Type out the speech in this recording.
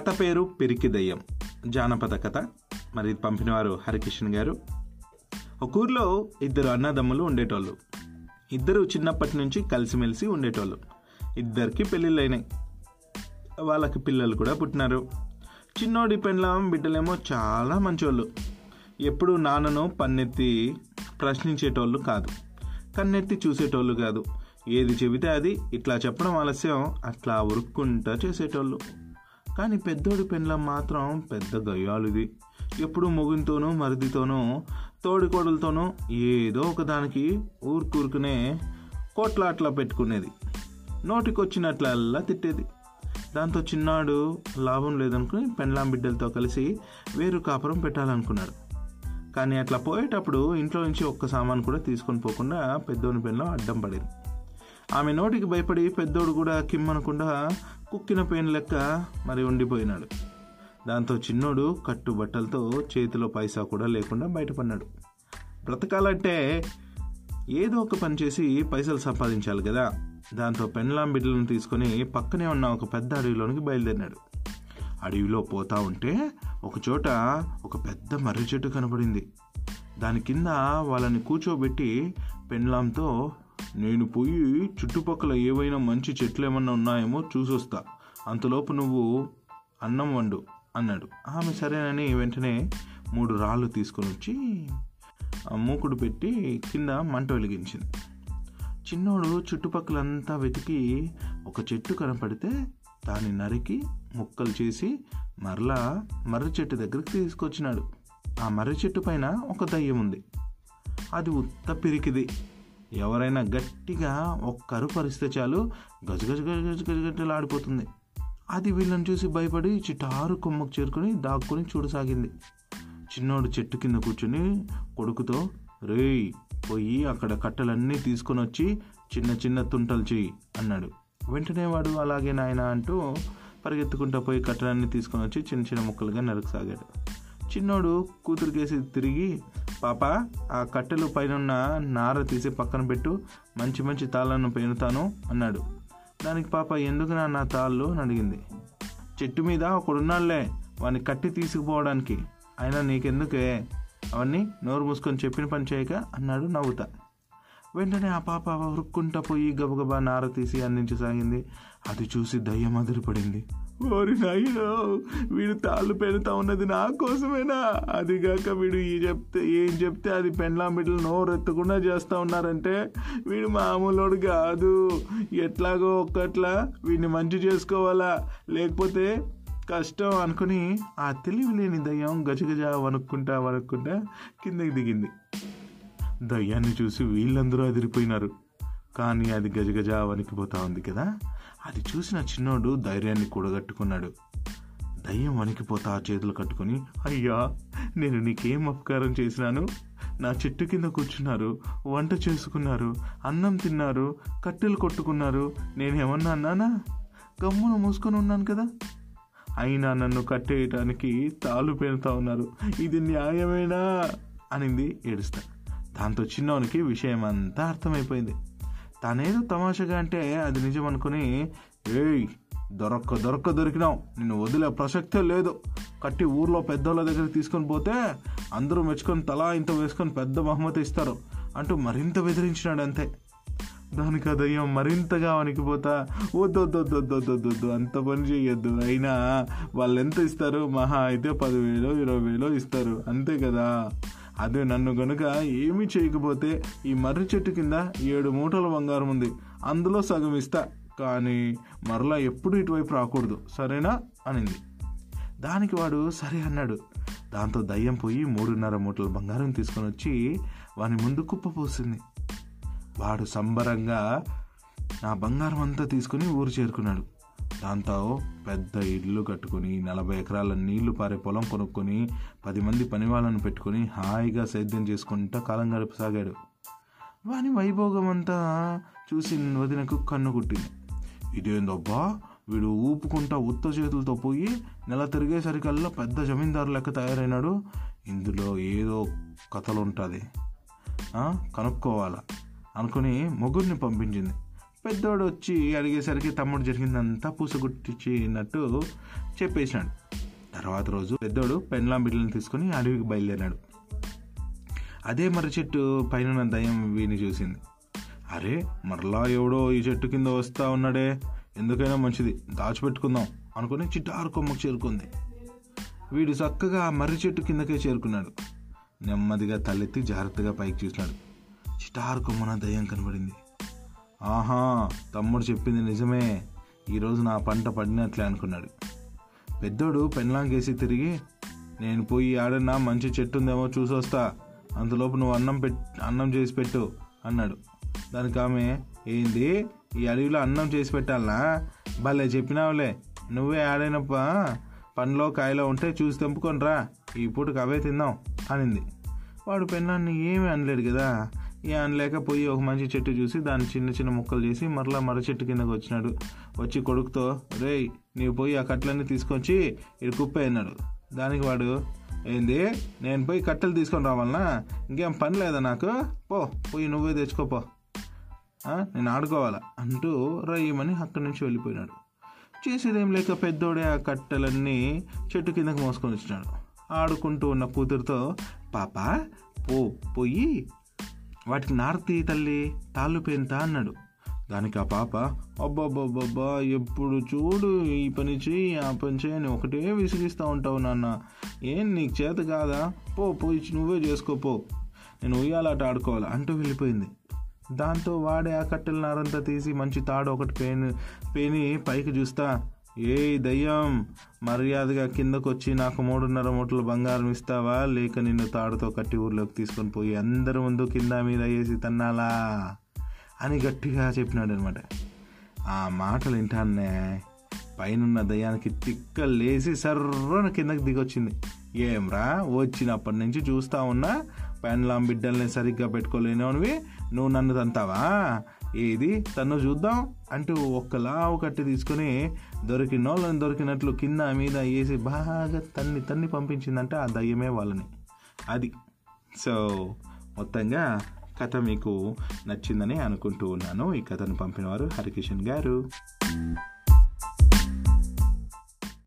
కథ పేరు పెరికి దయ్యం. జానపద కథ. మరి ఇది పంపినవారు హరికిషన్ గారు. ఒక ఊర్లో ఇద్దరు అన్నదమ్ములు ఉండేటోళ్ళు. ఇద్దరు చిన్నప్పటి నుంచి కలిసిమెలిసి ఉండేటోళ్ళు. ఇద్దరికి పెళ్ళిళ్ళైనాయి వాళ్ళకి పిల్లలు కూడా పుట్టినారు. చిన్నోడి పెండ్లాం బిడ్డలేమో చాలా మంచోళ్ళు. ఎప్పుడు నాన్నను పన్నెత్తి ప్రశ్నించేటోళ్ళు కాదు. కన్నెత్తి చూసేటోళ్ళు కాదు. ఏది చెబితే అది. ఇట్లా చెప్పడం ఆలస్యం. అట్లా ఉరుక్కుంటా చేసేటోళ్ళు. కానీ పెద్దోడి పెండ్లం మాత్రం పెద్ద గయ్యాలుది ఎప్పుడు మొగునితోనూ మరిదితోనూ తోడికోడలతోనూ ఏదో ఒకదానికి ఊరుకూరుకునే కోట్లాట్లా పెట్టుకునేది. నోటికొచ్చినట్లల్లా తిట్టేది. దాంతో చిన్నాడు లాభం లేదనుకుని పెండ్లాం బిడ్డలతో కలిసి వేరు కాపురం పెట్టాలనుకున్నాడు. కానీ అట్లా పోయేటప్పుడు ఇంట్లో నుంచి ఒక్క సామాన్ కూడా తీసుకొని పోకుండా పెద్దోని పెన్లో అడ్డం పడేది. ఆమె నోటికి భయపడి పెద్దోడు కూడా కిమ్మనకుండా కుక్కిన పెయిన్ లెక్క మరి ఉండిపోయినాడు. దాంతో చిన్నోడు కట్టు బట్టలతో చేతిలో పైసా కూడా లేకుండా బయటపడినాడు బ్రతకాలంటే ఏదో ఒక పని చేసి పైసలు సంపాదించాలి కదా. దాంతో పెన్లాం బిడ్డలను తీసుకొని పక్కనే ఉన్న ఒక పెద్ద అడవిలోనికి బయలుదేరినాడు. అడవిలో పోతా ఉంటే ఒకచోట ఒక పెద్ద మర్రి చెట్టు కనబడింది దాని కింద వాళ్ళని కూర్చోబెట్టి పెన్లాంతో నేను పోయి చుట్టుపక్కల ఏవైనా మంచి చెట్లు ఏమన్నా ఉన్నాయేమో చూసొస్తా. అంతలోపు నువ్వు అన్నం వండు అన్నాడు. ఆమె సరేనని వెంటనే మూడు రాళ్ళు తీసుకొని వచ్చి మూకుడు పెట్టి కింద మంట వెలిగించింది. చిన్నోడు చుట్టుపక్కలంతా వెతికి ఒక చెట్టు కనపడితే దాన్ని నరికి ముక్కలు చేసి మరలా మర్రి చెట్టు దగ్గరికి తీసుకొచ్చినాడు. ఆ మర్రి చెట్టు పైన ఒక దయ్యం ఉంది. అది ఉత్త పిరికిది. ఎవరైనా గట్టిగా ఒక్కరు పరిస్థితి చాలు గజగజ గజగజ గజగజలాడిపోతుంది అది వీళ్ళని చూసి భయపడి చిటారు కొమ్మకు చేరుకొని దాక్కుని చూడసాగింది. చిన్నోడు చెట్టు కింద కూర్చుని కొడుకుతో రేయ్ పోయి అక్కడ కట్టెలన్నీ తీసుకొని వచ్చి చిన్న చిన్న తుంటలు చెయ్యి అన్నాడు. వెంటనే వాడు అలాగే నాయన అంటూ పరిగెత్తుకుంటా పోయి కట్టెలన్నీ తీసుకొని వచ్చి చిన్న చిన్న ముక్కలుగా నరకసాగాడు. చిన్నోడు కూతురికేసి తిరిగి పాప ఆ కట్టెలు పైన నార తీసి పక్కన పెట్టు మంచి మంచి తాళ్ళను పేనుతాను అన్నాడు. దానికి పాప ఎందుకు నా నా తాళ్ళు అని అడిగింది. చెట్టు మీద ఒకడున్నాళ్ళే వాని కట్టి తీసుకుపోవడానికి. అయినా నీకెందుకే? అవన్నీ నోరు మూసుకొని చెప్పిన పని చేయక అన్నాడు నవ్వుతా. వెంటనే ఆ పాప ఉరుక్కుంటా పోయి గబగబా నార తీసి అందించసాగింది. అది చూసి దయ్యం అదిరిపడింది. ఓరి నాయనో వీడు తాళ్ళు పెడతా ఉన్నది నా కోసమేనా? అదిగాక వీడు ఈ చెప్తే ఏం చెప్తే అది పెండ్లాం బిడ్డలు నోరు ఎత్తకుండా చేస్తూ ఉన్నారంటే వీడు మామూలోడు కాదు. ఎట్లాగో ఒక్కట్లా వీడిని మంచి చేసుకోవాలా? లేకపోతే కష్టం అనుకుని ఆ తెలివి లేని దయ్యం గజగజ వణుక్కుంటా వణుక్కుంటా కిందకి దిగింది. దయ్యాన్ని చూసి వీళ్ళందరూ అదిరిపోయినారు. కానీ అది గజగజ వణికిపోతా ఉంది కదా? అది చూసిన చిన్నోడు ధైర్యాన్ని కూడగట్టుకున్నాడు. దయ్యం వణికిపోతా చేతులు కట్టుకుని అయ్యా నేను నీకేం అపకారం చేసినాను? నా చెట్టు కింద కూర్చున్నారు వంట చేసుకున్నారు అన్నం తిన్నారు కట్టెలు కొట్టుకున్నారు నేనేమన్నా అన్నానా? గమ్మున మూసుకొని ఉన్నాను కదా? అయినా నన్ను కట్టేయటానికి తాళ్ళు పెడతా ఉన్నారు. ఇది న్యాయమేనా? అనింది ఏడుస్తా. దాంతో చిన్నవానికి విషయం అంతా అర్థమైపోయింది. తనేదో తమాషగా అంటే అది నిజం అనుకుని ఏయ్ దొరక్క దొరక్క దొరికినావు. నిన్ను వదిలే ప్రసక్తే లేదు. కట్టి ఊర్లో పెద్దోళ్ళ దగ్గర తీసుకొని పోతే అందరూ మెచ్చుకొని తలా ఇంత వేసుకొని పెద్ద బహుమతి ఇస్తారు అంటూ మరింత బెదిరించినాడు అంతే దానికి ఆ దయ్యం మరింతగా వణికిపోతా. వద్దొద్దొద్దొద్దొద్దొద్దు అంత పని చేయొద్దు అయినా వాళ్ళు ఎంత ఇస్తారు? మహా అయితే పదివేలు ఇరవై వేలు ఇస్తారు. అంతే కదా. అదే నన్ను గనుక ఏమీ చేయకపోతే ఈ మర్రి చెట్టు కింద ఏడు మూటల బంగారం ఉంది. అందులో సగం ఇస్తా. కానీ మరలా ఎప్పుడు ఇటువైపు రాకూడదు. సరేనా? అనింది. దానికి వాడు సరే అన్నాడు. దాంతో దయ్యం పోయి మూడున్నర మూటల బంగారం తీసుకొని వచ్చి వాని ముందు కుప్పపోసింది వాడు సంబరంగా నా బంగారం అంతా తీసుకుని ఊరు చేరుకున్నాడు. దాంతో పెద్ద ఇల్లు కట్టుకొని నలభై ఎకరాల నీళ్ళు పారే పొలం కొనుక్కొని పది మంది పని వాళ్ళను పెట్టుకొని హాయిగా సేద్యం చేసుకుంటా కాలం గడపసాగాడు. వాని వైభోగం అంతా చూసి వదినకు కన్ను కుట్టింది. ఇదేందబ్బా? వీడు ఊపుకుంటా ఉత్త చేతులతో పోయి నెల తిరిగేసరికల్లా పెద్ద జమీందారు లెక్క తయారైనాడు. ఇందులో ఏదో కథలు ఉంటుంది కనుక్కోవాలా? అనుకుని మొగుడిని పంపించింది. పెద్దోడు వచ్చి అడిగేసరికి తమ్ముడు జరిగిందంతా పూసగుట్టించినట్టు చెప్పేసినాడు తర్వాత రోజు పెద్దోడు పెండ్లాం బిడ్డలను తీసుకుని అడవికి బయలుదేరాడు. అదే మర్రి చెట్టు పైన దయ్యం వీని చూసింది. అరే మరలా ఎవడో ఈ చెట్టు కింద వస్తా ఉన్నాడే. ఎందుకైనా మంచిది దాచిపెట్టుకుందాం అనుకుని చిట్టారు కొమ్మకు చేరుకుంది. వీడు చక్కగా ఆ మర్రి చెట్టు కిందకే చేరుకున్నాడు. నెమ్మదిగా తలెత్తి జాగ్రత్తగా పైకి చూసినాడు. చిటారు కొమ్మన దయ్యం కనబడింది. ఆహా తమ్ముడు చెప్పింది నిజమే. ఈరోజు నా పంట పడినట్లే అనుకున్నాడు. పెద్దోడు పెన్లాంకేసి తిరిగి నేను పోయి ఆడన్నా మంచి చెట్టు ఉందేమో చూసొస్తా. అంతలోపు నువ్వు అన్నం పెట్ అన్నం చేసి పెట్టు అన్నాడు. దానికి ఆమె ఏంది? ఈ అడవిలో అన్నం చేసి పెట్టాలనా? భలే చెప్పినావులే. నువ్వే ఆడైనప్ప పండ్లో కాయలో ఉంటే చూసి తెంపుకొని రా ఈ పూటకు అవే తిందాం అనింది. వాడు పెన్నాన్ని ఏమీ అనలేడు కదా? ఇక అనలేక పోయి ఒక మంచి చెట్టు చూసి దాన్ని చిన్న చిన్న ముక్కలు చేసి మరలా మర్ర చెట్టు కిందకు వచ్చినాడు. వచ్చి కొడుకుతో రేయ్ నీవు పోయి ఆ కట్టలన్నీ తీసుకొచ్చి ఇటు కుప్పే అన్నాడు దానికి వాడు ఏంది? నేను పోయి కట్టెలు తీసుకొని రావాలనా? ఇంకేం పని లేదా నాకు? పో పోయి నువ్వే తెచ్చుకోపో నేను ఆడుకోవాలా? అంటూ రయ్యమని అక్కడి నుంచి వెళ్ళిపోయినాడు. చేసేదేం లేక పెద్దోడే ఆ కట్టెలన్నీ చెట్టు కిందకు మోసుకొని వచ్చినాడు. ఆడుకుంటూ ఉన్న కూతురుతో పాప పో పోయి వాటికి నారతి తల్లి తాళ్ళు పెంత అన్నాడు. దానికి ఆ పాప అబ్బాబ్బాబ్బా ఎప్పుడు చూడు ఈ పని చేయి ఆ పని చేయని ఒకటే విసిగిస్తూ ఉంటావు నాన్న. ఏం నీకు చేత కాదా? పో పోయి నువ్వే చేసుకోపో నేను ఉయ్యాలాట ఆడుకోవాలి? అంటూ వెళ్ళిపోయింది. దాంతో వాడే ఆ కట్టెల నారంతా తీసి మంచి తాడు ఒకటి పేని పేని పైకి చూస్తా. ఏ దయ్యం మర్యాదగా కిందకొచ్చి నాకు మూడున్నర మూటలు బంగారం ఇస్తావా? లేక నిన్ను తాడుతో కట్టి ఊర్లోకి తీసుకొని పోయి అందరి ముందు కింద మీద వేసి తన్నాలా? అని గట్టిగా చెప్పినాడు అనమాట ఆ మాటలు వింటానే పైనున్న దయ్యానికి తిక్క లేచి సర్రన కిందకి దిగొచ్చింది. ఏమ్రా వచ్చినప్పటి నుంచి చూస్తా ఉన్నా పెన్లాం బిడ్డల్ని సరిగ్గా పెట్టుకోలేనివి నువ్వు నన్ను తంతావా? ఏది? తను చూద్దాం అంటూ ఒక్కలా ఒకటి తీసుకుని దొరికినోళ్ళని దొరికినట్లు కింద మీద వేసి బాగా తన్ని తన్ని పంపించిందంటే ఆ దయ్యమే వాళ్ళని. అది. సో మొత్తంగా కథ మీకు నచ్చిందని అనుకుంటూ ఉన్నాను. ఈ కథను పంపినవారు హరికిషన్ గారు.